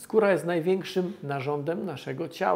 Skóra jest największym narządem naszego ciała.